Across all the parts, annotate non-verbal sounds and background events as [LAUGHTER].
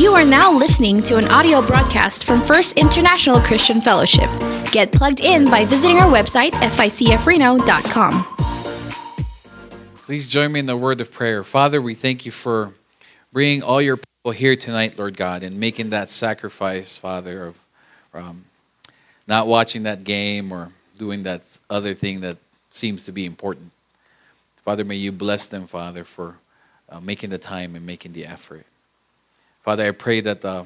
You are now listening to an audio broadcast from First International Christian Fellowship. Get plugged in by visiting our website, ficfreno.com. Please join me in the word of prayer. Father, we thank you for bringing all your people here tonight, Lord God, and making that sacrifice, Father, of um, not watching that game or doing that other thing that seems to be important. Father, may you bless them, Father, for uh, making the time and making the effort. Father, I pray that uh,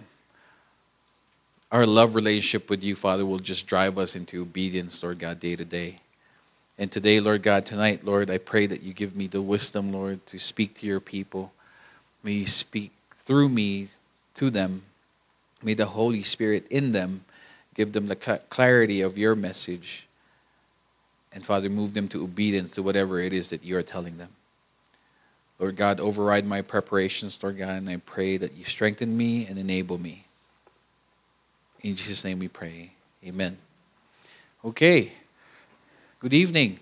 our love relationship with you, Father, will just drive us into obedience, Lord God, day to day. And today, Lord God, tonight, Lord, I pray that you give me the wisdom, Lord, to speak to your people. May you speak through me to them. May the Holy Spirit in them give them the clarity of your message. And Father, move them to obedience to whatever it is that you are telling them. Lord God, override my preparations, Lord God, and I pray that you strengthen me and enable me. In Jesus' name we pray. Amen. Okay. Good evening.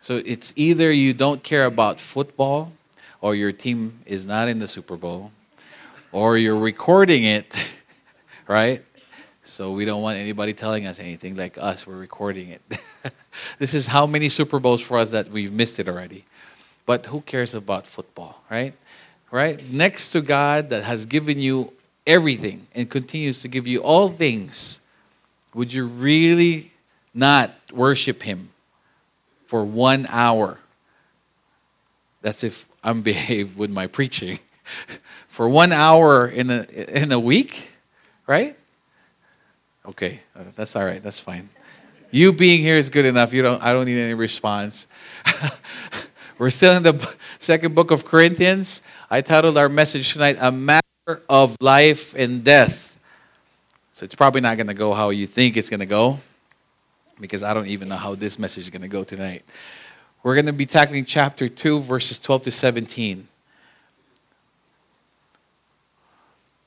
So it's either you don't care about football, or your team is not in the Super Bowl, or you're recording it, [LAUGHS] right? So we don't want anybody telling us anything like us, we're recording it. [LAUGHS] this is how many Super Bowls for us that we've missed it already. But who cares about football, right? Right? Next to God that has given you everything and continues to give you all things, would you really not worship Him for one hour? That's if I'm [LAUGHS] behaved with my preaching. [LAUGHS] for one hour in a, in a week, right? Okay, uh, that's all right. That's fine. You being here is good enough. You don't. I don't need any response. [LAUGHS] We're still in the second book of Corinthians. I titled our message tonight, A Matter of Life and Death. So it's probably not going to go how you think it's going to go, because I don't even know how this message is going to go tonight. We're going to be tackling chapter 2, verses 12 to 17.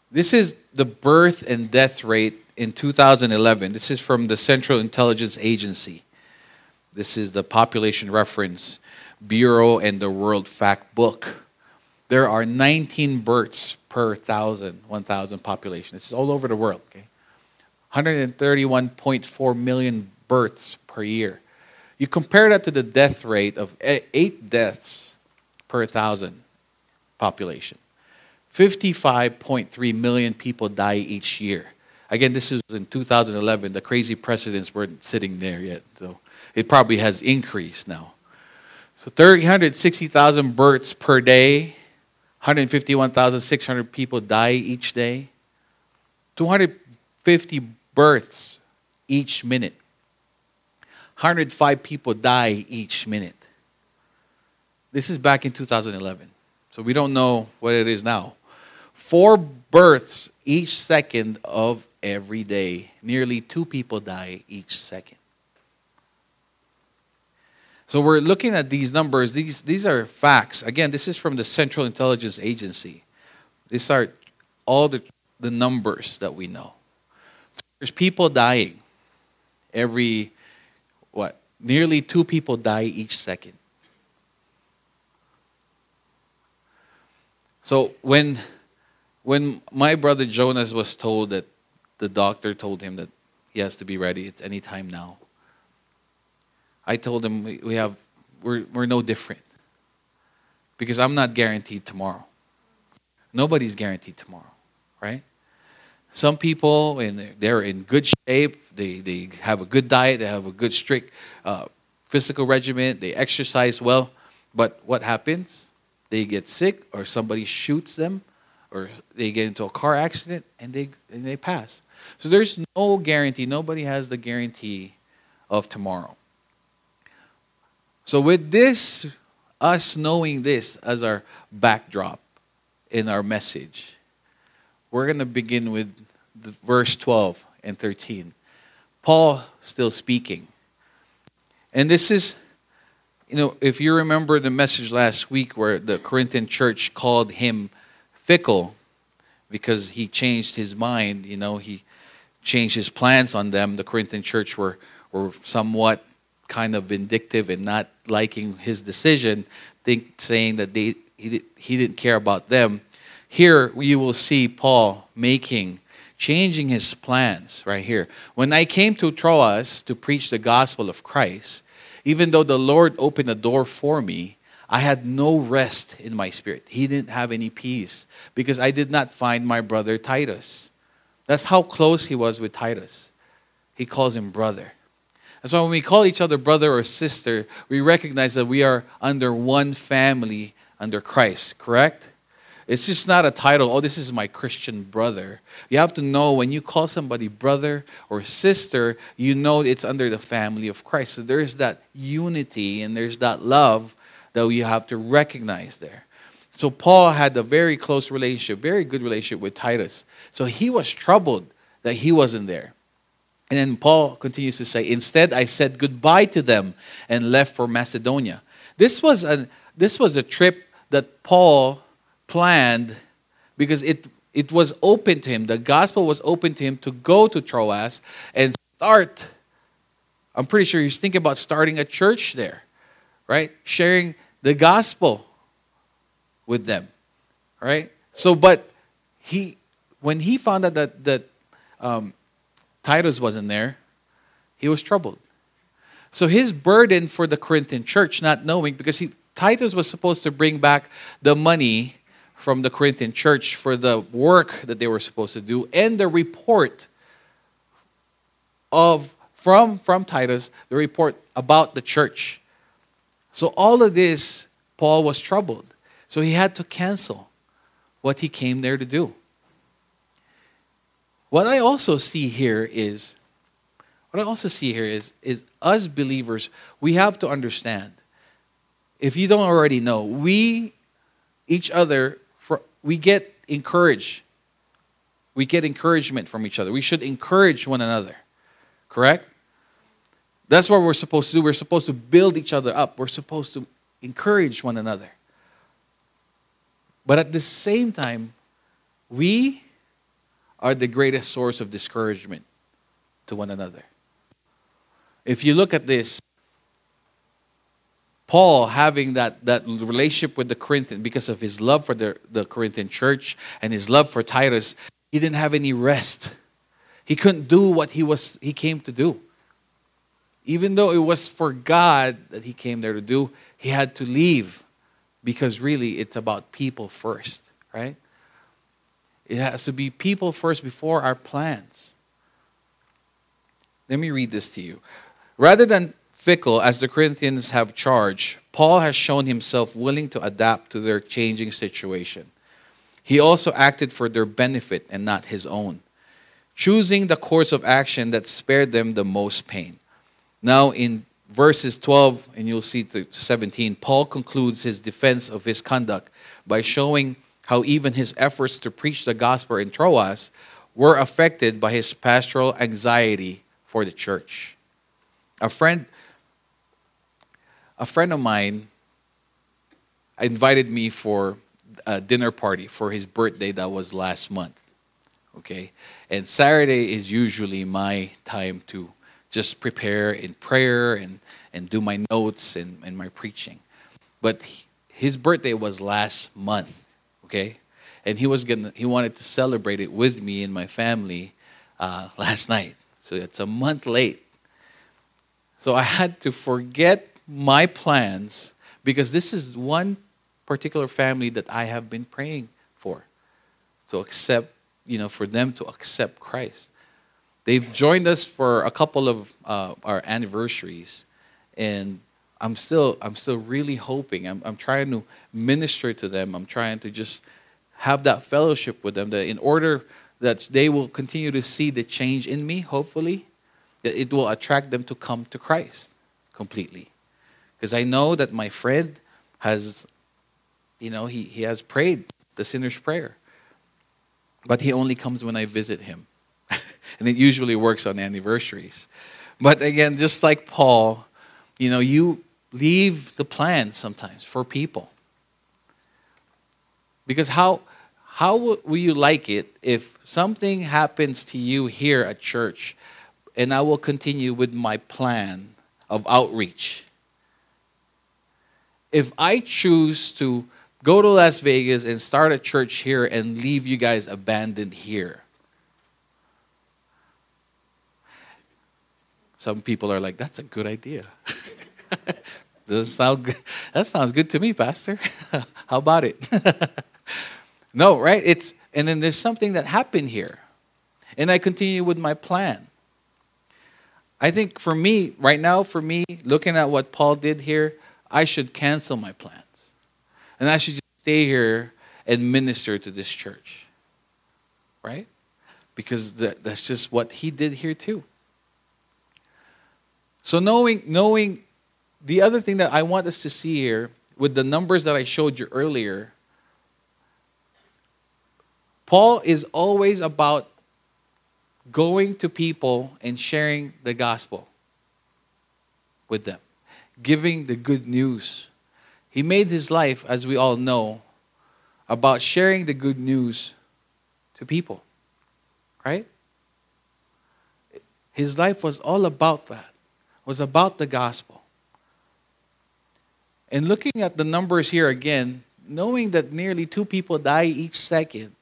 This is the birth and death rate in 2011. This is from the Central Intelligence Agency. This is the population reference Bureau and the World Fact Book. There are 19 births per thousand, 1,000 population. This is all over the world. Okay, 131.4 million births per year. You compare that to the death rate of eight deaths per thousand population. 55.3 million people die each year. Again, this is in 2011. The crazy precedents weren't sitting there yet, so it probably has increased now. So 360,000 births per day, 151,600 people die each day, 250 births each minute, 105 people die each minute. This is back in 2011. So we don't know what it is now. Four births each second of every day. Nearly two people die each second. So we're looking at these numbers. These, these are facts. Again, this is from the Central Intelligence Agency. These are all the, the numbers that we know. There's people dying every, what, nearly two people die each second. So when, when my brother Jonas was told that the doctor told him that he has to be ready, it's any time now I told him we, have we're, we're no different because I'm not guaranteed tomorrow. Nobody's guaranteed tomorrow, right? Some people and they're in good shape. They they have a good diet. They have a good strict uh, physical regimen. They exercise well. But what happens? They get sick, or somebody shoots them, or they get into a car accident and they and they pass. So there's no guarantee. Nobody has the guarantee of tomorrow. So, with this, us knowing this as our backdrop in our message, we're going to begin with verse 12 and 13. Paul still speaking. And this is, you know, if you remember the message last week where the Corinthian church called him fickle because he changed his mind, you know, he changed his plans on them. The Corinthian church were, were somewhat kind of vindictive and not liking his decision, think saying that they he, he didn't care about them. here you will see Paul making, changing his plans right here. When I came to Troas to preach the gospel of Christ, even though the Lord opened a door for me, I had no rest in my spirit. He didn't have any peace because I did not find my brother Titus. That's how close he was with Titus. He calls him brother. That's why when we call each other brother or sister, we recognize that we are under one family under Christ, correct? It's just not a title, oh, this is my Christian brother. You have to know when you call somebody brother or sister, you know it's under the family of Christ. So there's that unity and there's that love that you have to recognize there. So Paul had a very close relationship, very good relationship with Titus. So he was troubled that he wasn't there. And then Paul continues to say, Instead, I said goodbye to them and left for Macedonia. This was a, this was a trip that Paul planned because it, it was open to him. The gospel was open to him to go to Troas and start. I'm pretty sure he's thinking about starting a church there, right? Sharing the gospel with them, right? So, but he, when he found out that, that um, Titus wasn't there, he was troubled. So his burden for the Corinthian church, not knowing, because he, Titus was supposed to bring back the money from the Corinthian church for the work that they were supposed to do and the report of from from Titus, the report about the church. So all of this, Paul was troubled. So he had to cancel what he came there to do. What I also see here is what I also see here is is us believers, we have to understand. If you don't already know, we each other for we get encouraged. We get encouragement from each other. We should encourage one another. Correct? That's what we're supposed to do. We're supposed to build each other up. We're supposed to encourage one another. But at the same time, we are the greatest source of discouragement to one another. If you look at this, Paul having that, that relationship with the Corinthian because of his love for the, the Corinthian church and his love for Titus, he didn't have any rest. He couldn't do what he was he came to do. Even though it was for God that he came there to do, he had to leave because really it's about people first, right? It has to be people first before our plans. Let me read this to you. Rather than fickle as the Corinthians have charged, Paul has shown himself willing to adapt to their changing situation. He also acted for their benefit and not his own, choosing the course of action that spared them the most pain. Now, in verses 12 and you'll see to 17, Paul concludes his defense of his conduct by showing how even his efforts to preach the gospel in Troas were affected by his pastoral anxiety for the church. A friend, a friend of mine invited me for a dinner party for his birthday that was last month. Okay? And Saturday is usually my time to just prepare in prayer and, and do my notes and, and my preaching. But he, his birthday was last month okay? And he was gonna, he wanted to celebrate it with me and my family uh, [LAUGHS] last night. So it's a month late. So I had to forget my plans because this is one particular family that I have been praying for to accept, you know, for them to accept Christ. They've joined us for a couple of uh, our anniversaries, and I'm still I'm still really hoping. I'm I'm trying to minister to them. I'm trying to just have that fellowship with them that in order that they will continue to see the change in me, hopefully, that it will attract them to come to Christ completely. Because I know that my friend has, you know, he, he has prayed the sinner's prayer. But he only comes when I visit him. [LAUGHS] and it usually works on anniversaries. But again, just like Paul, you know, you leave the plan sometimes for people. Because how, how will you like it if something happens to you here at church and I will continue with my plan of outreach? If I choose to go to Las Vegas and start a church here and leave you guys abandoned here. Some people are like, that's a good idea. [LAUGHS] Does sound good? [LAUGHS] That sounds good to me, Pastor. [LAUGHS] How about it? [LAUGHS] no, right? It's and then there's something that happened here. And I continue with my plan. I think for me, right now, for me, looking at what Paul did here, I should cancel my plans. And I should just stay here and minister to this church. Right? Because that's just what he did here too. So knowing knowing the other thing that I want us to see here with the numbers that I showed you earlier, Paul is always about going to people and sharing the gospel with them, giving the good news. He made his life, as we all know, about sharing the good news to people, right? His life was all about that was about the gospel. And looking at the numbers here again, knowing that nearly two people die each second,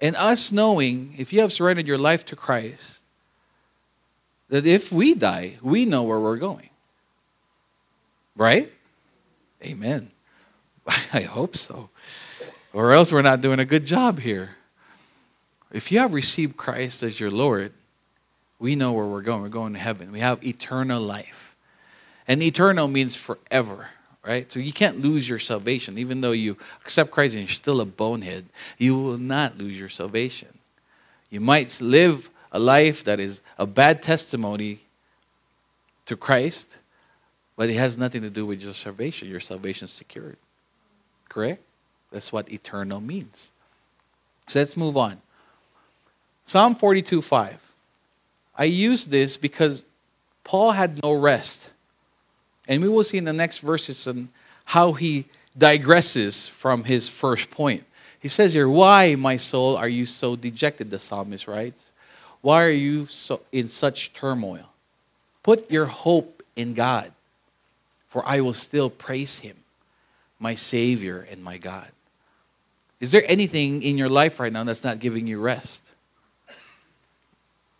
and us knowing, if you have surrendered your life to Christ, that if we die, we know where we're going. Right? Amen. [LAUGHS] I hope so. Or else we're not doing a good job here. If you have received Christ as your Lord, we know where we're going. We're going to heaven. We have eternal life. And eternal means forever, right? So you can't lose your salvation. Even though you accept Christ and you're still a bonehead, you will not lose your salvation. You might live a life that is a bad testimony to Christ, but it has nothing to do with your salvation. Your salvation is secured. Correct? That's what eternal means. So let's move on. Psalm 42 5. I use this because Paul had no rest. And we will see in the next verses on how he digresses from his first point. He says here, Why, my soul, are you so dejected? The psalmist writes. Why are you so in such turmoil? Put your hope in God, for I will still praise him, my Savior and my God. Is there anything in your life right now that's not giving you rest?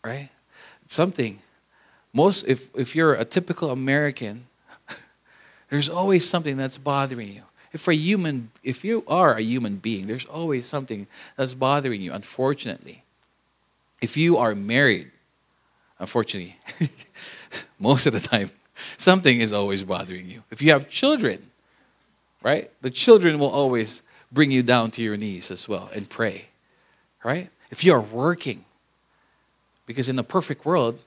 Right? something. Most, if, if you're a typical American, there's always something that's bothering you. If a human, if you are a human being, there's always something that's bothering you. Unfortunately, if you are married, unfortunately, [LAUGHS] most of the time, something is always bothering you. If you have children, right, the children will always bring you down to your knees as well and pray, right? If you are working, because in the perfect world,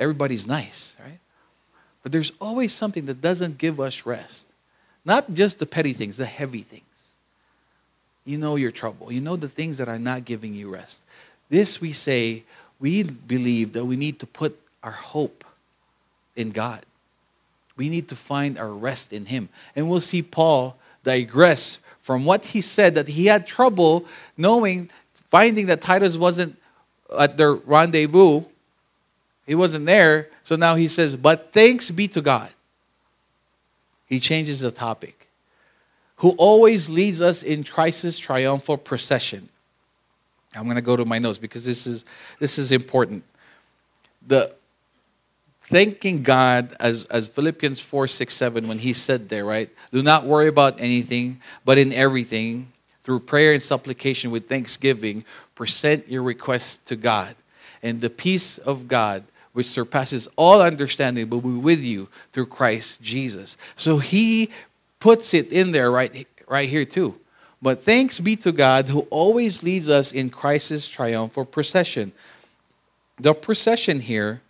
everybody's nice, right? But there's always something that doesn't give us rest. Not just the petty things, the heavy things. You know your trouble. You know the things that are not giving you rest. This we say, we believe that we need to put our hope in God. We need to find our rest in Him. And we'll see Paul digress from what he said that he had trouble knowing, finding that Titus wasn't at their rendezvous. He wasn't there. So now he says, But thanks be to God. He changes the topic. Who always leads us in Christ's triumphal procession. I'm going to go to my notes because this is, this is important. The thanking God, as, as Philippians 4 6 7, when he said there, right? Do not worry about anything, but in everything, through prayer and supplication with thanksgiving, present your requests to God. And the peace of God, which surpasses all understanding, will be with you through Christ Jesus. So he puts it in there right, right here too. But thanks be to God who always leads us in Christ's triumphal procession. The procession here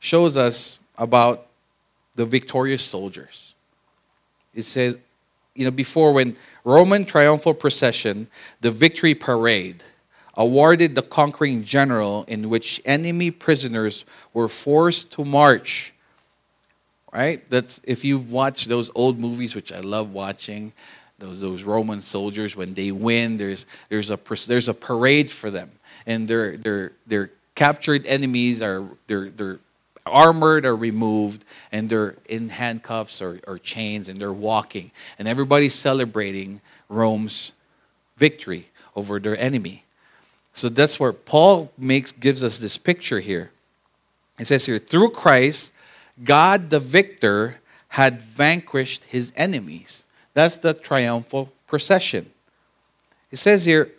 shows us about the victorious soldiers. It says, you know, before when Roman triumphal procession, the victory parade, awarded the conquering general in which enemy prisoners were forced to march. Right? That's if you've watched those old movies, which I love watching, those those Roman soldiers when they win, there's there's a there's a parade for them, and their their their captured enemies are their their armored are removed and they're in handcuffs or, or chains and they're walking. And everybody's celebrating Rome's victory over their enemy. So that's where Paul makes gives us this picture here. It says here, through Christ, God the victor had vanquished his enemies. That's the triumphal procession. It says here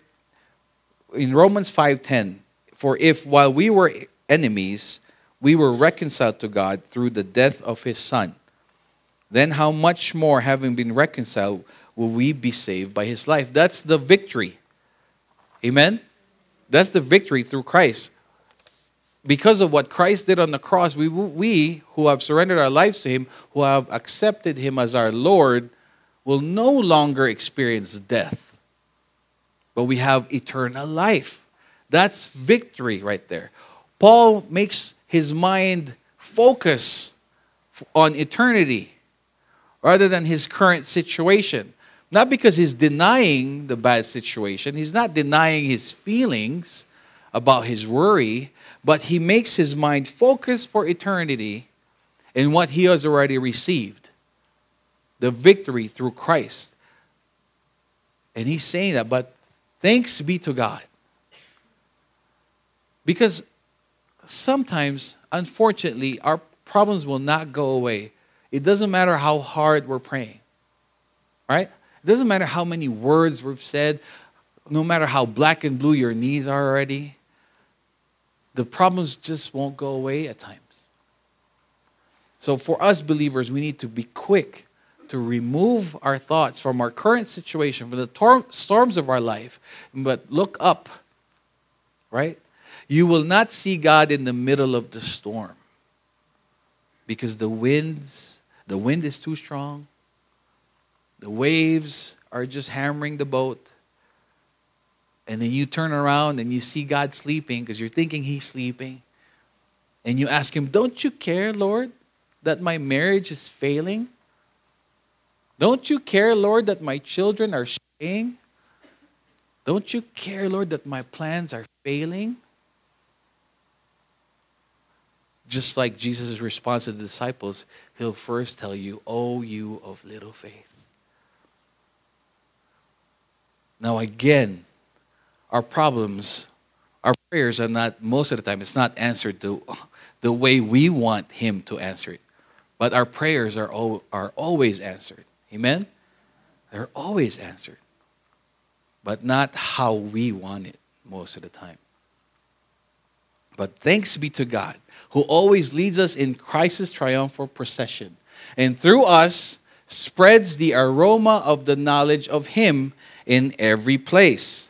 in Romans 5:10, for if while we were enemies, we were reconciled to God through the death of his son, then how much more having been reconciled will we be saved by his life? That's the victory. Amen. That's the victory through Christ. Because of what Christ did on the cross, we, we who have surrendered our lives to Him, who have accepted Him as our Lord, will no longer experience death, but we have eternal life. That's victory right there. Paul makes his mind focus on eternity rather than his current situation. Not because he's denying the bad situation, he's not denying his feelings about his worry, but he makes his mind focus for eternity in what he has already received the victory through Christ. And he's saying that, but thanks be to God. Because sometimes, unfortunately, our problems will not go away. It doesn't matter how hard we're praying, right? It doesn't matter how many words we've said, no matter how black and blue your knees are already, the problems just won't go away at times. So, for us believers, we need to be quick to remove our thoughts from our current situation, from the tor- storms of our life, but look up, right? You will not see God in the middle of the storm because the winds, the wind is too strong, the waves are just hammering the boat. And then you turn around and you see God sleeping because you're thinking He's sleeping. And you ask Him, Don't you care, Lord, that my marriage is failing? Don't you care, Lord, that my children are staying? Don't you care, Lord, that my plans are failing? Just like Jesus' response to the disciples, he'll first tell you, Oh, you of little faith. Now, again, our problems, our prayers are not, most of the time, it's not answered the, the way we want Him to answer it. But our prayers are, are always answered. Amen? They're always answered. But not how we want it most of the time. But thanks be to God, who always leads us in Christ's triumphal procession, and through us spreads the aroma of the knowledge of Him in every place.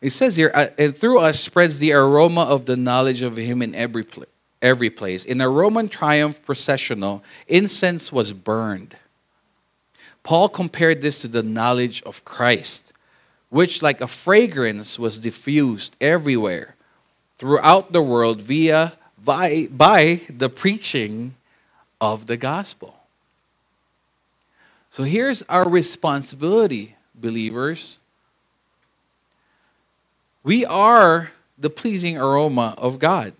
It says here, uh, and through us spreads the aroma of the knowledge of Him in every, pl- every place. In a Roman triumph processional, incense was burned. Paul compared this to the knowledge of Christ, which, like a fragrance, was diffused everywhere throughout the world via by, by the preaching of the gospel. So here's our responsibility believers. We are the pleasing aroma of God.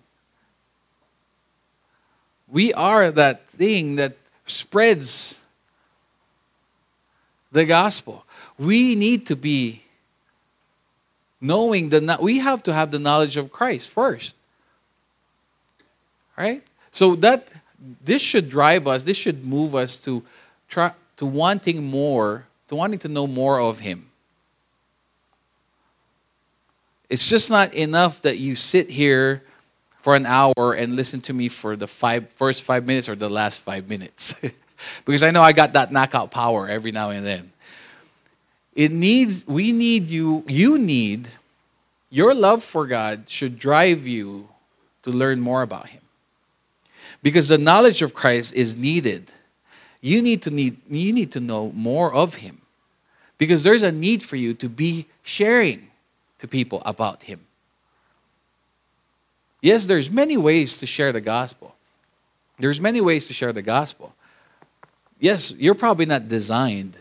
We are that thing that spreads the gospel. We need to be knowing that we have to have the knowledge of Christ first. Right? So that this should drive us, this should move us to try to wanting more to wanting to know more of Him. It's just not enough that you sit here for an hour and listen to me for the five, first five minutes or the last five minutes. [LAUGHS] because I know I got that knockout power every now and then. It needs, we need you, you need, your love for God should drive you to learn more about Him. Because the knowledge of Christ is needed. You need to need, you need to know more of Him. Because there's a need for you to be sharing to people about Him. Yes, there's many ways to share the gospel. There's many ways to share the gospel. Yes, you're probably not designed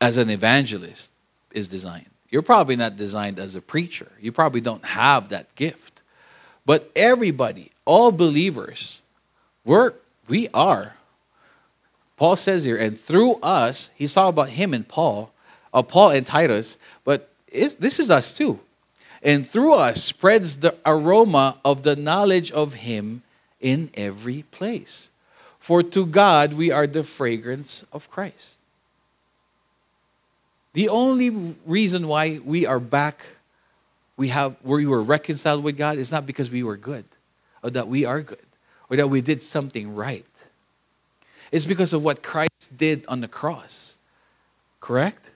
as an evangelist is designed. You're probably not designed as a preacher. You probably don't have that gift. But everybody, all believers, we're, we are. Paul says here, and through us, he's talking about him and Paul, uh, Paul and Titus, but this is us too. And through us spreads the aroma of the knowledge of him in every place. For to God we are the fragrance of Christ. The only reason why we are back, we have we were reconciled with God, is not because we were good, or that we are good, or that we did something right. It's because of what Christ did on the cross. Correct?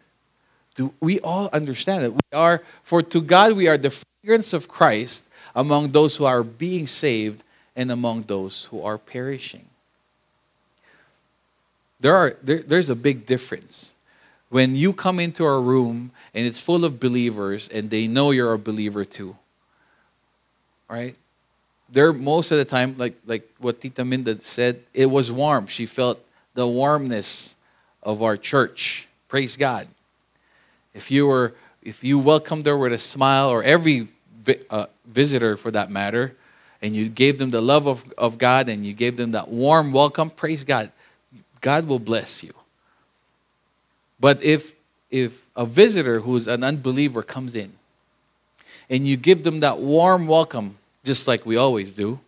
Do we all understand it? We are, for to God we are the fragrance of Christ among those who are being saved and among those who are perishing. There are, there, there's a big difference. When you come into a room and it's full of believers and they know you're a believer too, right? They're most of the time, like, like what Tita Minda said, it was warm. She felt the warmness of our church. Praise God. If you were, if you welcomed her with a smile, or every uh, visitor for that matter, and you gave them the love of, of God and you gave them that warm welcome, praise God. God will bless you. But if if a visitor who's an unbeliever comes in and you give them that warm welcome, just like we always do,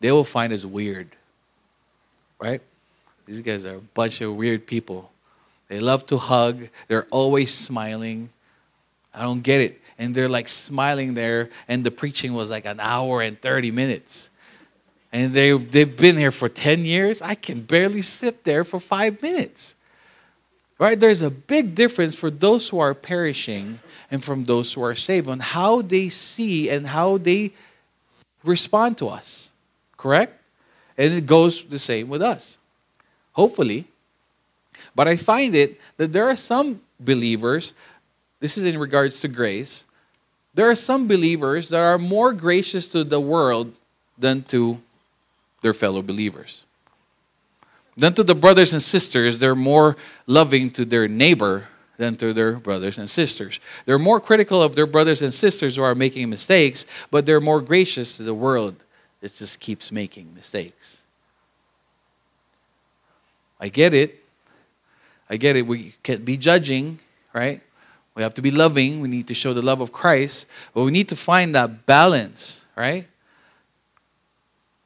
they will find us weird. Right? These guys are a bunch of weird people. They love to hug, they're always smiling. I don't get it. And they're like smiling there, and the preaching was like an hour and 30 minutes and they, they've been here for 10 years, I can barely sit there for five minutes. Right? There's a big difference for those who are perishing and from those who are saved on how they see and how they respond to us. Correct? And it goes the same with us. Hopefully. But I find it that there are some believers, this is in regards to grace, there are some believers that are more gracious to the world than to their fellow believers. Than to the brothers and sisters, they're more loving to their neighbor than to their brothers and sisters. They're more critical of their brothers and sisters who are making mistakes, but they're more gracious to the world that just keeps making mistakes. I get it. I get it. We can't be judging, right? We have to be loving. We need to show the love of Christ, but we need to find that balance, right?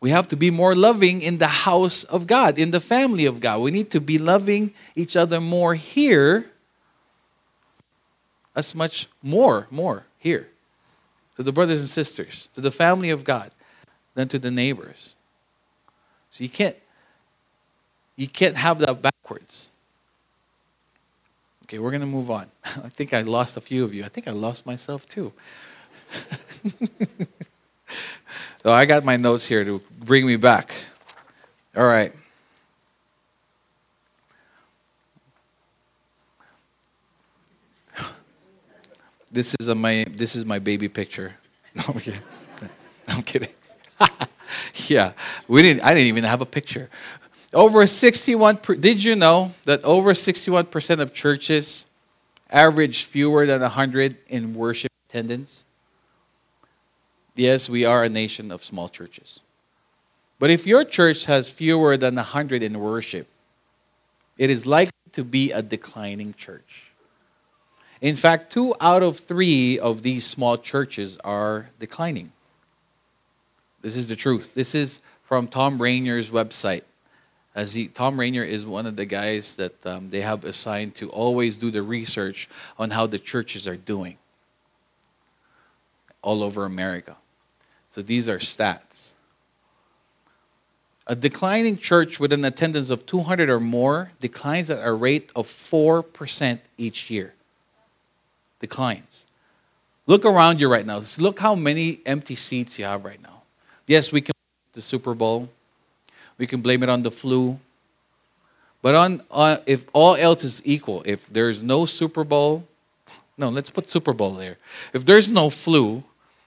We have to be more loving in the house of God, in the family of God. We need to be loving each other more here, much more, more here, to the brothers and sisters, to the family of God, than to the neighbors. So you can't, you can't have that backwards. Okay, we're to move on. [LAUGHS] I think I lost a few of you. I think I lost myself too. [LAUGHS] So I got my notes here to bring me back. All right. This is a, my this is my baby picture. [LAUGHS] No, I'm kidding. [LAUGHS] I'm kidding. [LAUGHS] yeah, we didn't. I didn't even have a picture. Over 61. Did you know that over 61 percent of churches average fewer than 100 in worship attendance? Yes, we are a nation of small churches. But if your church has fewer than 100 in worship, it is likely to be a declining church. In fact, two out of three of these small churches are declining. This is the truth. This is from Thom Rainer's website. As he, Thom Rainer is one of the guys that um, they have assigned to always do the research on how the churches are doing all over America. So these are stats. A declining church with an attendance of 200 or more declines at a rate of 4% each year. Declines. Look around you right now. Look how many empty seats you have right now. Yes, we can the Super Bowl. We can blame it on the flu. But on, on if all else is equal, if there's no Super Bowl, no, let's put Super Bowl there. If there's no flu,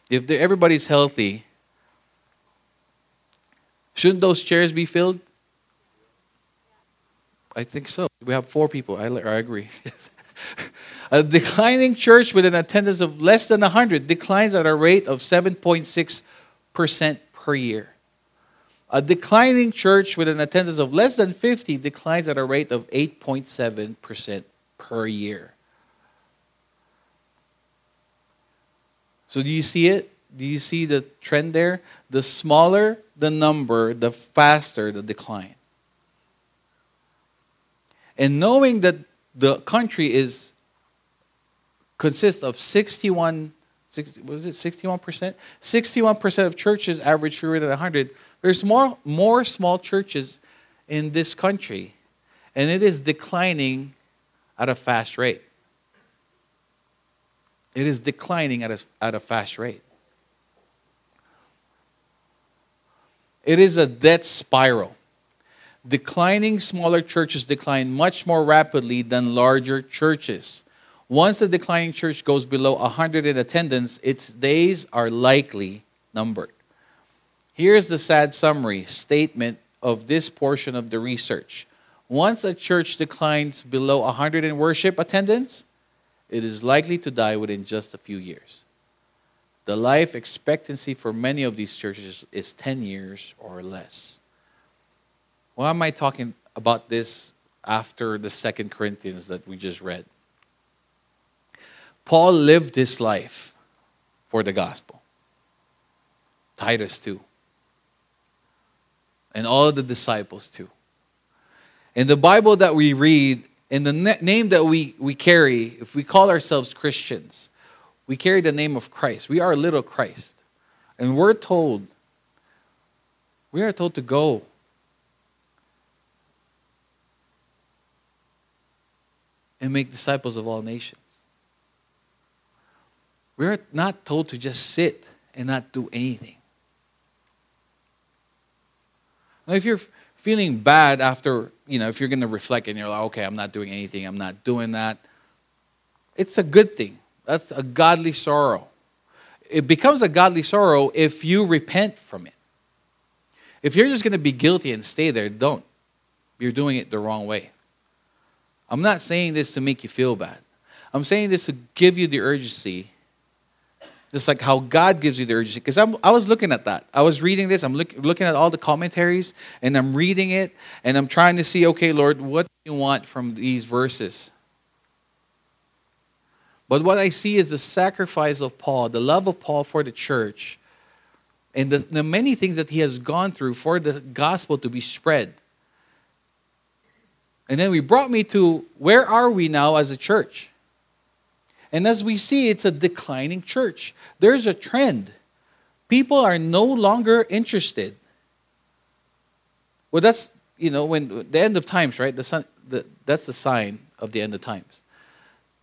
if everybody's healthy, shouldn't those chairs be filled? I think so. We have four people. I, I agree. [LAUGHS] A declining church with an attendance of less than 100 declines at a rate of 7.6% per year. A declining church with an attendance of less than 50 declines at a rate of 8.7% per year. So, do you see it? Do you see the trend there? The smaller the number, the faster the decline. And knowing that the country is consists of 61 60, was it 61%? 61% of churches average fewer than 100. There's more, more small churches in this country, and it is declining at a fast rate. It is declining at a, at a fast rate. It is a death spiral. Declining smaller churches decline much more rapidly than larger churches. Once the declining church goes below 100 in attendance, its days are likely numbered. Here's the sad summary statement of this portion of the research. Once a church declines below 100 in worship attendance, it is likely to die within just a few years. The life expectancy for many of these churches is 10 years or less. Why am I talking about this after the Second Corinthians that we just read? Paul lived this life for the gospel. Titus too. And all the disciples too. In the Bible that we read, in the name that we, we carry, if we call ourselves Christians, we carry the name of Christ. We are little Christ. And we're told, we are told to go. And make disciples of all nations. We're not told to just sit and not do anything. Now, if you're feeling bad after, you know, if you're going to reflect and you're like, okay, I'm not doing anything, I'm not doing that, it's a good thing. That's a godly sorrow. It becomes a godly sorrow if you repent from it. If you're just going to be guilty and stay there, don't. You're doing it the wrong way. I'm not saying this to make you feel bad. I'm saying this to give you the urgency just like how God gives you the urgency. Because I was looking at that. I was reading this. I'm look, looking at all the commentaries and I'm reading it and I'm trying to see, okay, Lord, what do you want from these verses? But what I see is the sacrifice of Paul, the love of Paul for the church, and the, the many things that he has gone through for the gospel to be spread. And then we brought me to where are we now as a church? And as we see, it's a declining church. There's a trend. People are no longer interested. Well, that's, you know, when the end of times, right? The, sun, the, that's the sign of the end of times.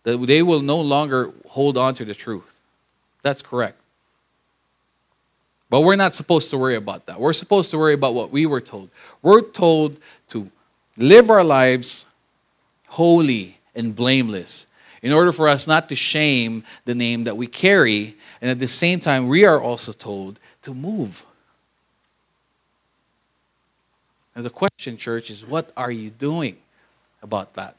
That they will no longer hold on to the truth. That's correct. But we're not supposed to worry about that. We're supposed to worry about what we were told. We're told to live our lives holy and blameless in order for us not to shame the name that we carry. And at the same time, we are also told to move. Now, the question, church, is what are you doing about that?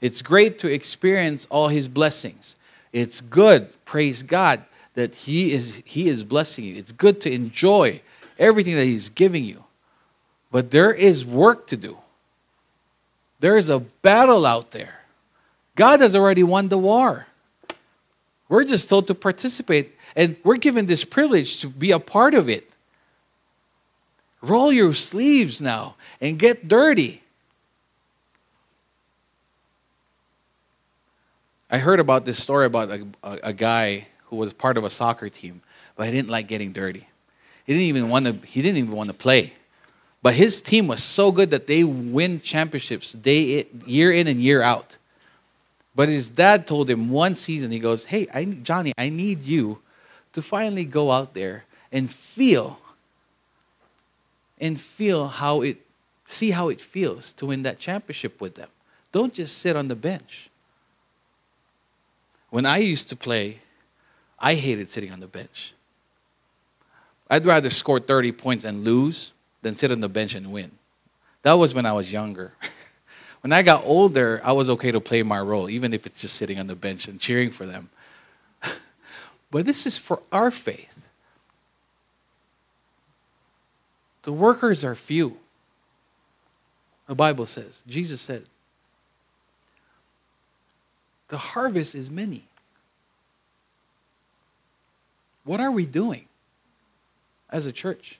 It's great to experience all his blessings. It's good, praise God, that he is, he is blessing you. It's good to enjoy everything that he's giving you. But there is work to do. There is a battle out there. God has already won the war. We're just told to participate, and we're given this privilege to be a part of it. Roll your sleeves now and get dirty. I heard about this story about a, a, a, guy who was part of a soccer team, but he didn't like getting dirty. He didn't even want to. He didn't even want to play. But his team was so good that they win championships day year in and year out. But his dad told him one season, he goes, Hey, I, Johnny, I need you to finally go out there and feel and feel how it, see how it feels to win that championship with them. Don't just sit on the bench. When I used to play, I hated sitting on the bench. I'd rather score 30 points and lose than sit on the bench and win. That was when I was younger. [LAUGHS] When I got older, I was okay to play my role, even if it's just sitting on the bench and cheering for them. [LAUGHS] but this is for our faith. The workers are few. The Bible says, Jesus said, the harvest is many. What are we doing as a church?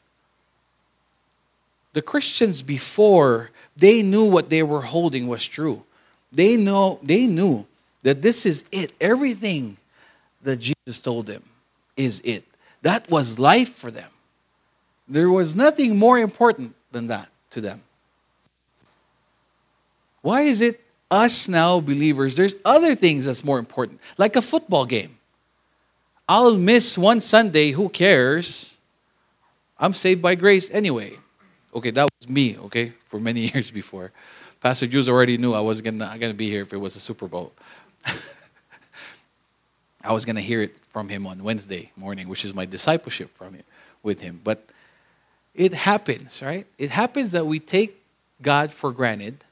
The Christians before, they knew what they were holding was true. They know they knew that this is it. Everything that Jesus told them is it. That was life for them. There was nothing more important than that to them. Why is it us now believers, there's other things that's more important, like a football game. I'll miss one Sunday, who cares? I'm saved by grace anyway. Okay, that was me, okay, for many [LAUGHS] years before. Pastor Jews already knew I was gonna, gonna be here if it was a Super Bowl. [LAUGHS] I was gonna hear it from him on Wednesday morning, which is my discipleship from it with him. But it happens, right? It happens that we take God for granted.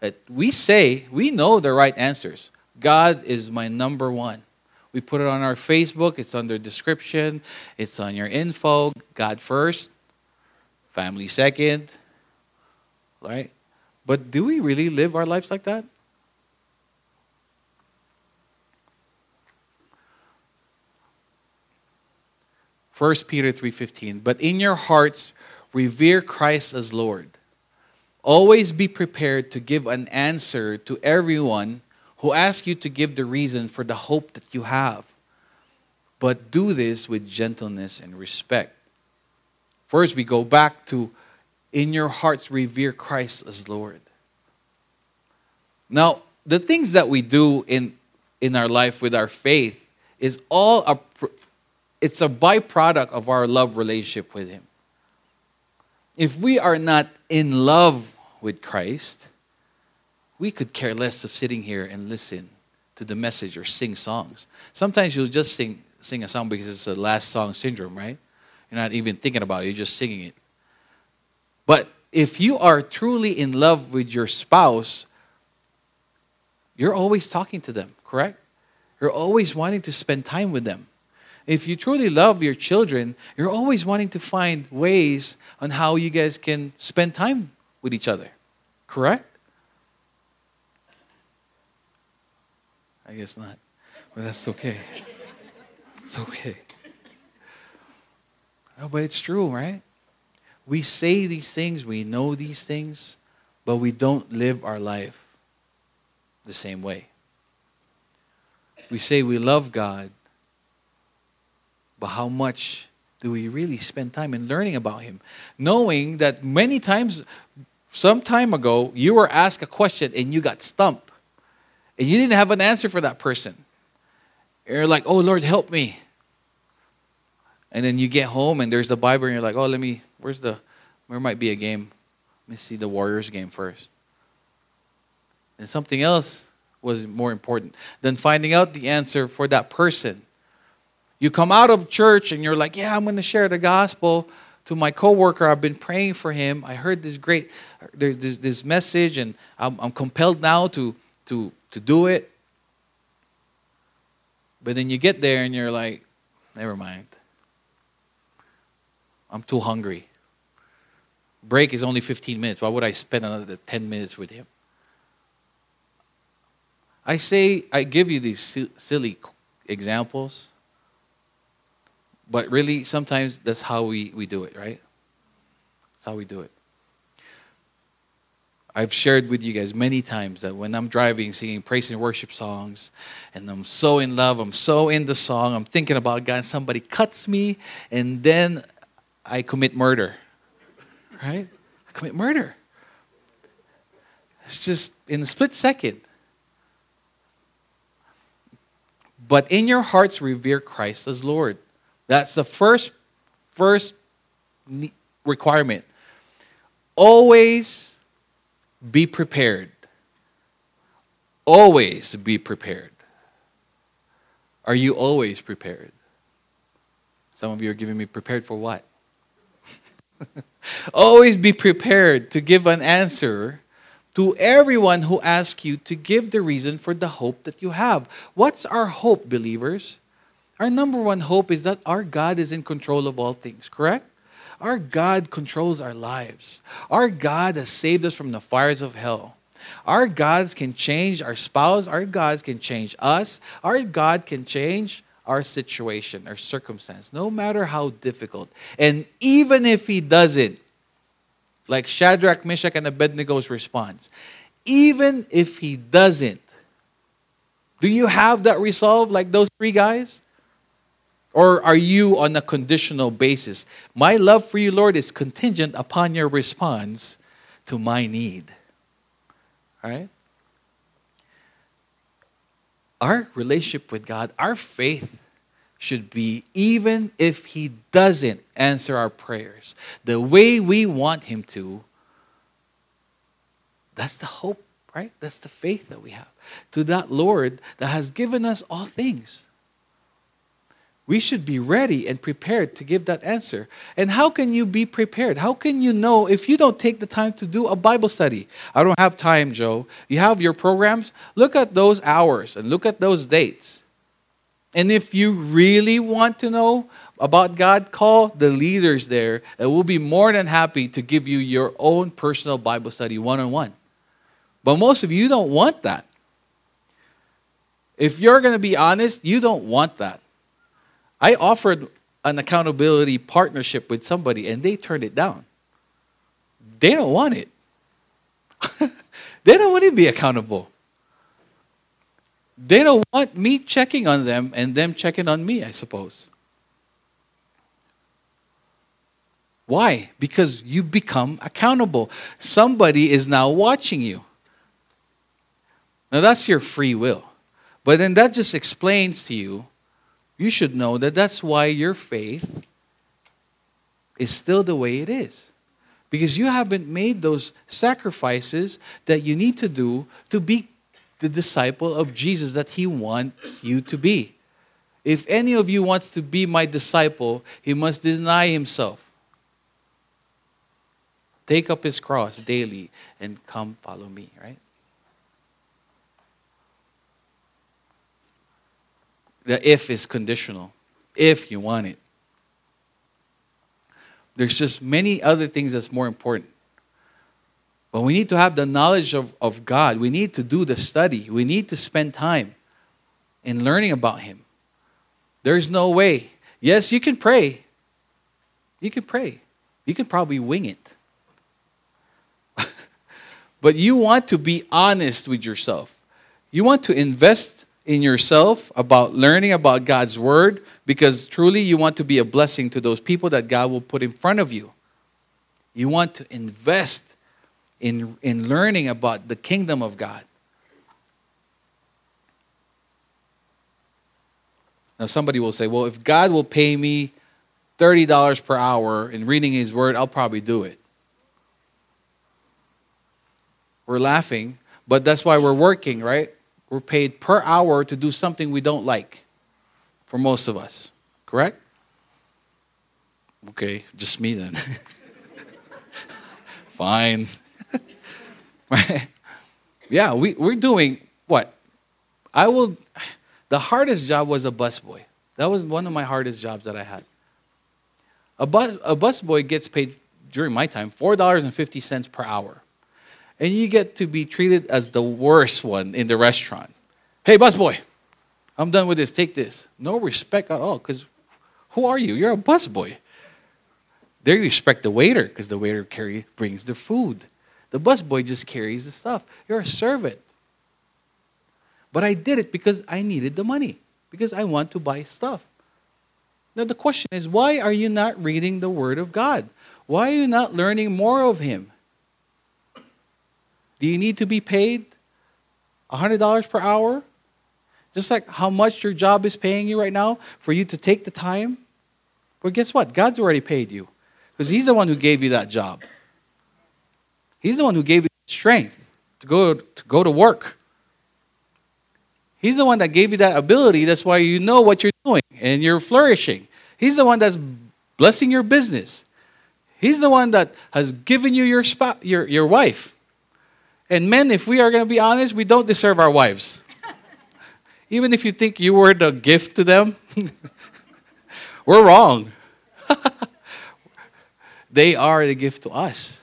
That we say we know the right answers. God is my number one. We put it on our Facebook, it's under description, it's on your info. God first, family second, right? But do we really live our lives like that? First Peter 3:15 But in your hearts revere Christ as Lord. Always be prepared to give an answer to everyone who asks you to give the reason for the hope that you have. But do this with gentleness and respect. First, we go back to in your hearts revere Christ as Lord. Now, the things that we do in, in our life with our faith is all a it's a byproduct of our love relationship with him. If we are not in love with Christ, we could care less of sitting here and listen to the message or sing songs. Sometimes you'll just sing sing a song because it's a last song syndrome, right? You're not even thinking about it, you're just singing it. But if you are truly in love with your spouse, you're always talking to them, correct? You're always wanting to spend time with them. If you truly love your children, you're always wanting to find ways on how you guys can spend time with each other, correct? I guess not. But that's okay. It's okay. No, but it's true, right? We say these things, we know these things, but we don't live our life the same way. We say we love God, but how much do we really spend time in learning about Him? Knowing that many times, some time ago, you were asked a question and you got stumped. And you didn't have an answer for that person. You're like, oh, Lord, help me. And then you get home and there's the Bible and you're like, oh, let me, where's the, where might be a game? Let me see the Warriors game first. And something else was more important than finding out the answer for that person. You come out of church and you're like, yeah, I'm going to share the gospel to my coworker. I've been praying for him. I heard this great, this, this message, and I'm, I'm compelled now to, to, to do it. But then you get there and you're like, never mind. I'm too hungry. Break is only 15 minutes. Why would I spend another 10 minutes with him? I say, I give you these silly examples, but really, sometimes that's how we, we do it, right? That's how we do it. I've shared with you guys many times that when I'm driving, singing praise and worship songs, and I'm so in love, I'm so in the song, I'm thinking about God, somebody cuts me, and then I commit murder. Right? I commit murder. It's just in a split second. But in your hearts, revere Christ as Lord. That's the first, first requirement. Always be prepared. Always be prepared. Are you always prepared? Some of you are giving me prepared for what? [LAUGHS] Always be prepared to give an answer to everyone who asks you to give the reason for the hope that you have. What's our hope, believers? Our number one hope is that our God is in control of all things, correct? Our God controls our lives. Our God has saved us from the fires of hell. Our gods can change our spouse. Our gods can change us. Our God can change our situation, our circumstance, no matter how difficult. And even if He doesn't, like Shadrach, Meshach, and Abednego's response, even if He doesn't, do you have that resolve like those three guys? Or are you on a conditional basis? My love for you, Lord, is contingent upon your response to my need. All right? Our relationship with God, our faith should be even if He doesn't answer our prayers. The way we want Him to, that's the hope, right? That's the faith that we have. To that Lord that has given us all things we should be ready and prepared to give that answer. And how can you be prepared? How can you know if you don't take the time to do a Bible study? I don't have time, Joe. You have your programs. Look at those hours and look at those dates. And if you really want to know about God, call the leaders there, and we'll be more than happy to give you your own personal Bible study one on one. But most of you don't want that. If you're going to be honest, you don't want that. I offered an accountability partnership with somebody and they turned it down. They don't want it. [LAUGHS] they don't want to be accountable. They don't want me checking on them and them checking on me, I suppose. Why? Because you become accountable. Somebody is now watching you. Now, that's your free will. But then that just explains to you you should know that that's why your faith is still the way it is. Because you haven't made those sacrifices that you need to do to be the disciple of Jesus that he wants you to be. If any of you wants to be my disciple, he must deny himself. Take up his cross daily and come follow me, right? The if is conditional. If you want it. There's just many other things that's more important. But we need to have the knowledge of, of God. We need to do the study. We need to spend time in learning about Him. There's no way. Yes, you can pray. You can pray. You can probably wing it. [LAUGHS] but you want to be honest with yourself. You want to invest in yourself about learning about God's word because truly you want to be a blessing to those people that God will put in front of you. You want to invest in, in learning about the kingdom of God. Now, somebody will say, well, if God will pay me $30 per hour in reading His Word, I'll probably do it. We're laughing, but that's why we're working, right? We're paid per hour to do something we don't like for most of us. Correct? Okay, just me then. [LAUGHS] Fine. [LAUGHS] Yeah, we, we're doing what? I will. The hardest job was a busboy. That was one of my hardest jobs that I had. A bus a busboy gets paid during my time four dollars and fifty cents per hour and you get to be treated as the worst one in the restaurant. Hey, busboy, I'm done with this. Take this. No respect at all, because who are you? You're a busboy. There you respect the waiter, because the waiter carry, brings the food. The busboy just carries the stuff. You're a servant. But I did it because I needed the money, because I want to buy stuff. Now, the question is why are you not reading the Word of God? Why are you not learning more of Him? Do you need to be paid $100 per hour? Just like how much your job is paying you right now for you to take the time? But guess what? God's already paid you because He's the one who gave you that job. He's the one who gave you strength to go to, go to work. He's the one that gave you that ability. That's why you know what you're doing and you're flourishing. He's the one that's blessing your business. He's the one that has given you your, your, your wife And men, if we are going to be honest, we don't deserve our wives. [LAUGHS] Even if you think you were the gift to them, [LAUGHS] we're wrong. [LAUGHS] they are the gift to us.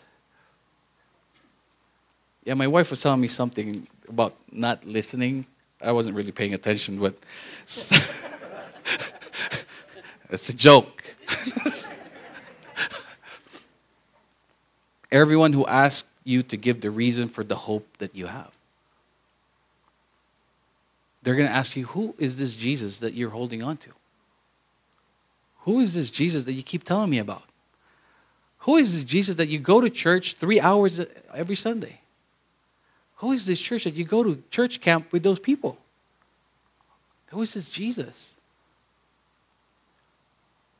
Yeah, my wife was telling me something about not listening. I wasn't really paying attention, but it's a joke. Everyone who asks you to give the reason for the hope that you have. They're going to ask you, Who is this Jesus that you're holding on to? Who is this Jesus that you keep telling me about? Who is this Jesus that you go to church three hours every Sunday? Who is this church that you go to church camp with those people? Who is this Jesus?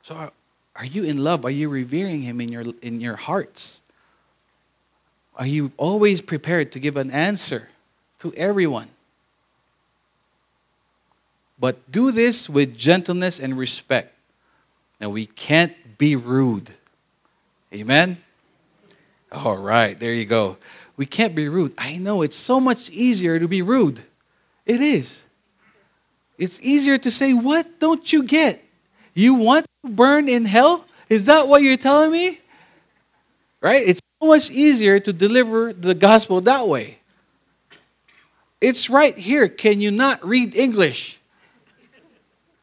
So are, are you in love? Are you revering him in your in your hearts? Are you always prepared to give an answer to everyone? But do this with gentleness and respect. Now, we can't be rude. Amen? All right, there you go. We can't be rude. I know it's so much easier to be rude. It is. It's easier to say, What don't you get? You want to burn in hell? Is that what you're telling me? Right? It's much easier to deliver the gospel that way. It's right here. Can you not read English?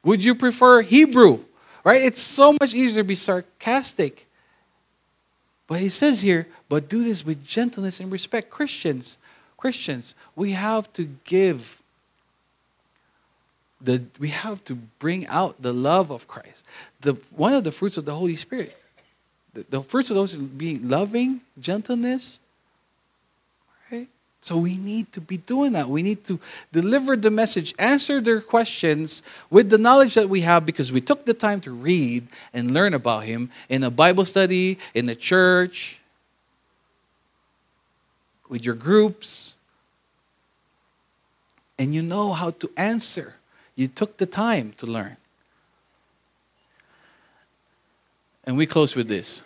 Would you prefer Hebrew? Right? It's so much easier to be sarcastic. But he says here, but do this with gentleness and respect. Christians, Christians, we have to give the we have to bring out the love of Christ. The one of the fruits of the Holy Spirit the, the fruits of those is being loving, gentleness. Right? So we need to be doing that. We need to deliver the message, answer their questions with the knowledge that we have because we took the time to read and learn about Him in a Bible study, in the church, with your groups. And you know how to answer. You took the time to learn. And we close with this.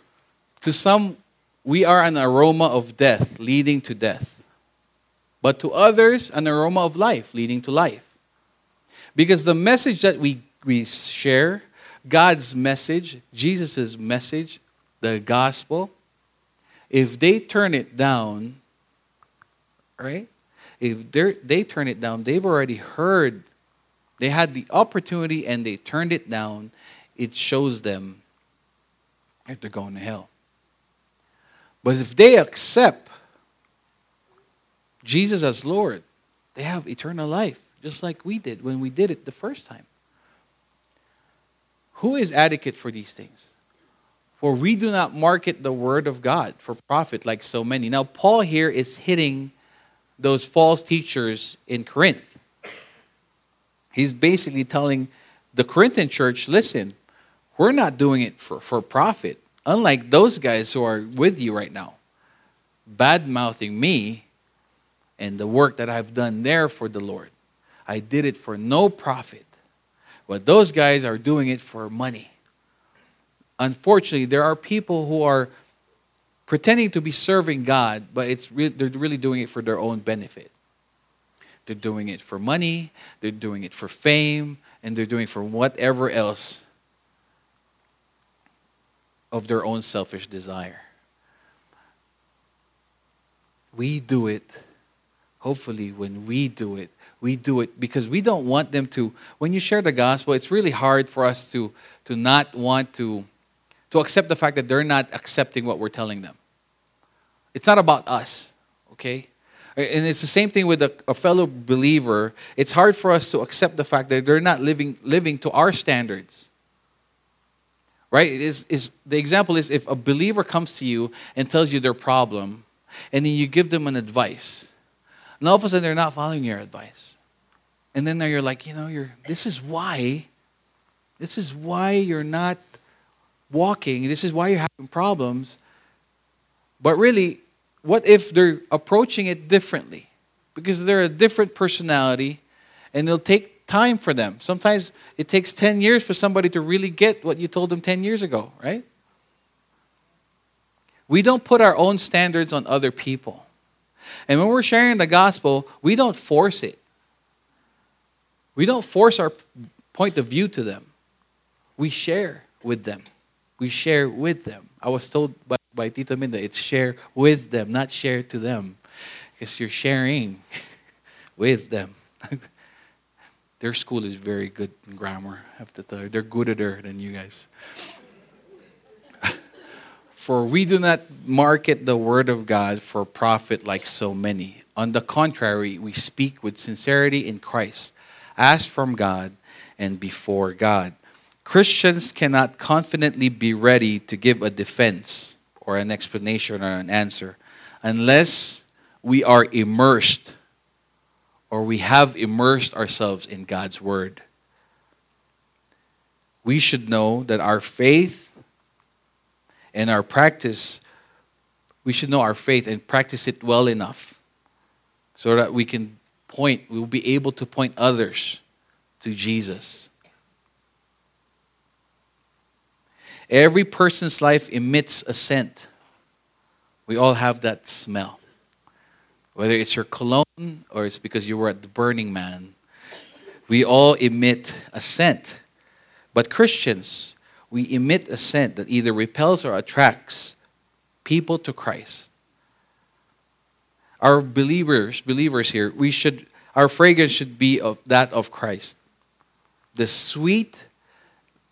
To some, we are an aroma of death leading to death. But to others, an aroma of life leading to life. Because the message that we, we share, God's message, Jesus' message, the gospel, if they turn it down, right? If they turn it down, they've already heard, they had the opportunity and they turned it down, it shows them if they're going to hell. But if they accept Jesus as Lord, they have eternal life, just like we did when we did it the first time. Who is adequate for these things? For we do not market the word of God for profit like so many. Now, Paul here is hitting those false teachers in Corinth. He's basically telling the Corinthian church listen, we're not doing it for, for profit. Unlike those guys who are with you right now, bad mouthing me and the work that I've done there for the Lord. I did it for no profit. But those guys are doing it for money. Unfortunately, there are people who are pretending to be serving God, but it's re- they're really doing it for their own benefit. They're doing it for money, they're doing it for fame, and they're doing it for whatever else of their own selfish desire. We do it, hopefully, when we do it, we do it because we don't want them to. When you share the gospel, it's really hard for us to, to not want to, to accept the fact that they're not accepting what we're telling them. It's not about us, okay? And it's the same thing with a, a, fellow believer. It's hard for us to accept the fact that they're not living, living to our standards right? Is, is the example is if a believer comes to you and tells you their problem and then you give them an advice and all of a sudden they're not following your advice. And then you're like you know you're this is why this is why you're not walking this is why you're having problems. But really what if they're approaching it differently? Because they're a different personality and they'll take time for them. Sometimes it takes 10 years for somebody to really get what you told them 10 years ago, right? We don't put our own standards on other people. And when we're sharing the gospel, we don't force it. We don't force our point of view to them. We share with them. We share with them. I was told by, by Tita Minda, it's share with them, not share to them. Because you're sharing [LAUGHS] with them. [LAUGHS] Their school is very good in grammar. I have to tell you, they're gooder than you guys. [LAUGHS] For we do not market the word of God for profit like so many. On the contrary, we speak with sincerity in Christ, as from God and before God. Christians cannot confidently be ready to give a defense or an explanation or an answer unless we are immersed or we have immersed ourselves in God's Word. We should know that our faith and our practice, we should know our faith and practice it well enough so that we can point, we'll be able to point others to Jesus. Every person's life emits a scent. We all have that smell. Whether it's your cologne or it's because you were at the Burning Man, we all emit a scent. But Christians, we emit a scent that either repels or attracts people to Christ. Our believers, believers here, we should our fragrance should be of that of Christ. The sweet,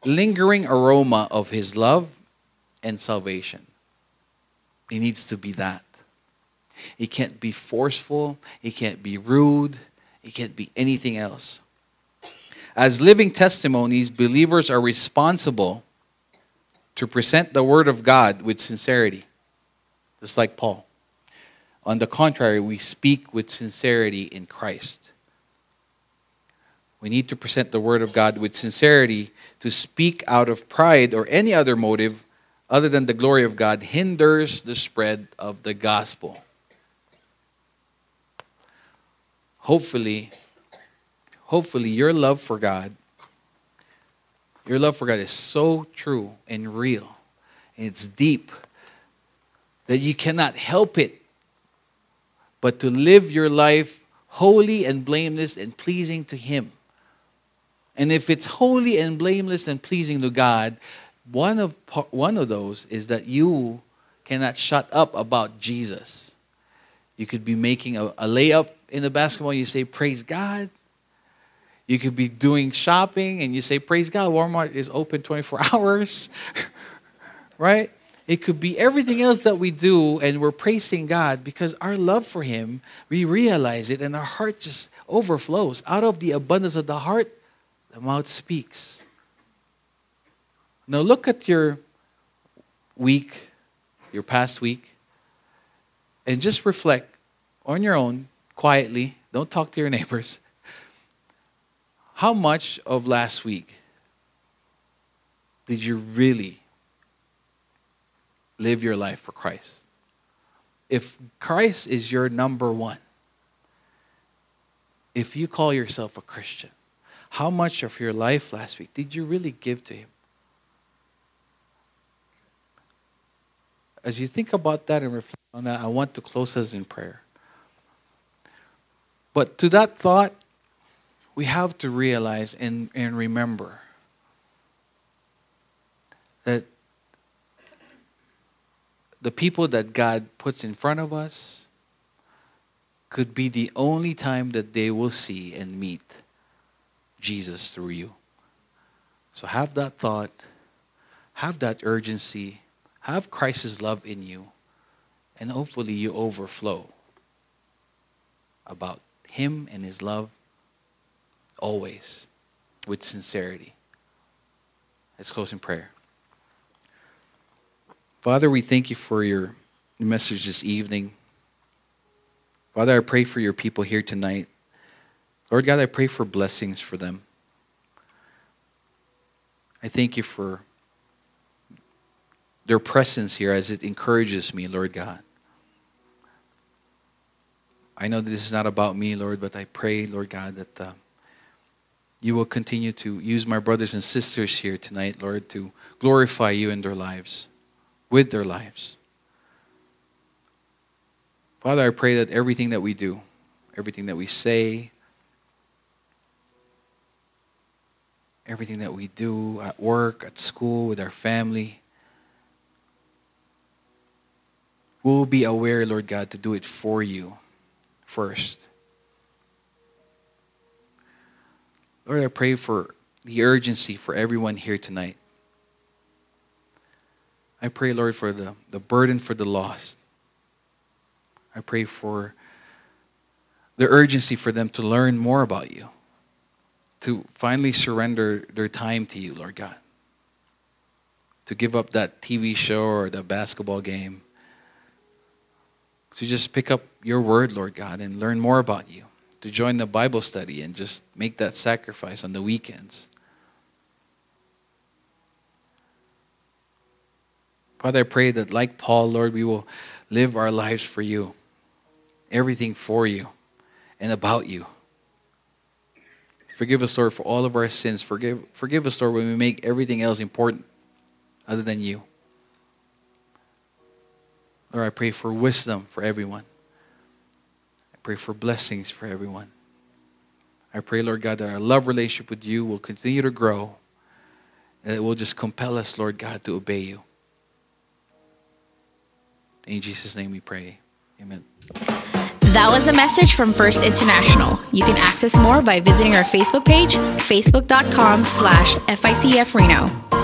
lingering aroma of his love and salvation. It needs to be that. It can't be forceful, it can't be rude, it can't be anything else. As living testimonies, believers are responsible to present the Word of God with sincerity, just like Paul. On the contrary, we speak with sincerity in Christ. We need to present the Word of God with sincerity. To speak out of pride or any other motive other than the glory of God hinders the spread of the gospel. Hopefully, hopefully your love for God, your love for God is so true and real, and it's deep that you cannot help it but to live your life holy and blameless and pleasing to Him. And if it's holy and blameless and pleasing to God, one of, one of those is that you cannot shut up about Jesus. You could be making a, a layup in the basketball, you say, Praise God. You could be doing shopping and you say, Praise God, Walmart is open 24 [LAUGHS] hours, right? It could be everything else that we do and we're praising God because our love for Him, we realize it and our heart just overflows. Out of the abundance of the heart, the mouth speaks. Now look at your week, your past week, and just reflect on your own quietly, don't talk to your neighbors. How much of last week did you really live your life for Christ? If Christ is your number one, if you call yourself a Christian, how much of your life last week did you really give to Him? As you think about that and reflect on that, I want to close us in prayer. But to that thought, we have to realize and, and remember that the people that God puts in front of us could be the only time that they will see and meet Jesus through you. So have that thought, have that urgency, have Christ's love in you, and hopefully you overflow about him and His love always with sincerity. Let's close in prayer. Father, we thank you for your message this evening. Father, I pray for your people here tonight. Lord God, I pray for blessings for them. I thank you for their presence here as it encourages me, Lord God. I know this is not about me, Lord, but I pray, Lord God, that uh, you will continue to use my brothers and sisters here tonight, Lord, to glorify you in their lives, with their lives. Father, I pray that everything that we do, everything that we say, everything that we do at work, at school, with our family, we'll be aware, Lord God, to do it for you first. Lord, I pray for the urgency for everyone here tonight. I pray, Lord, for the, the burden for the lost. I pray for the urgency for them to learn more about you, to finally surrender their time to you, Lord God, to give up that TV show or the basketball game, to just pick up your word, Lord God, and learn more about you, to join the Bible study and just make that sacrifice on the weekends. Father, I pray that like Paul, Lord, we will live our lives for you everything for you and about you. Forgive us, Lord, for all of our sins. Forgive, forgive us, Lord, when we make everything else important other than you. Lord, I pray for wisdom for everyone. I pray for blessings for everyone. I pray, Lord God, that our love relationship with you will continue to grow and it will just compel us, Lord God, to obey you. In Jesus' name we pray. Amen. That was a message from First International. You can access more by visiting our Facebook page, facebook.com slash FICF Reno.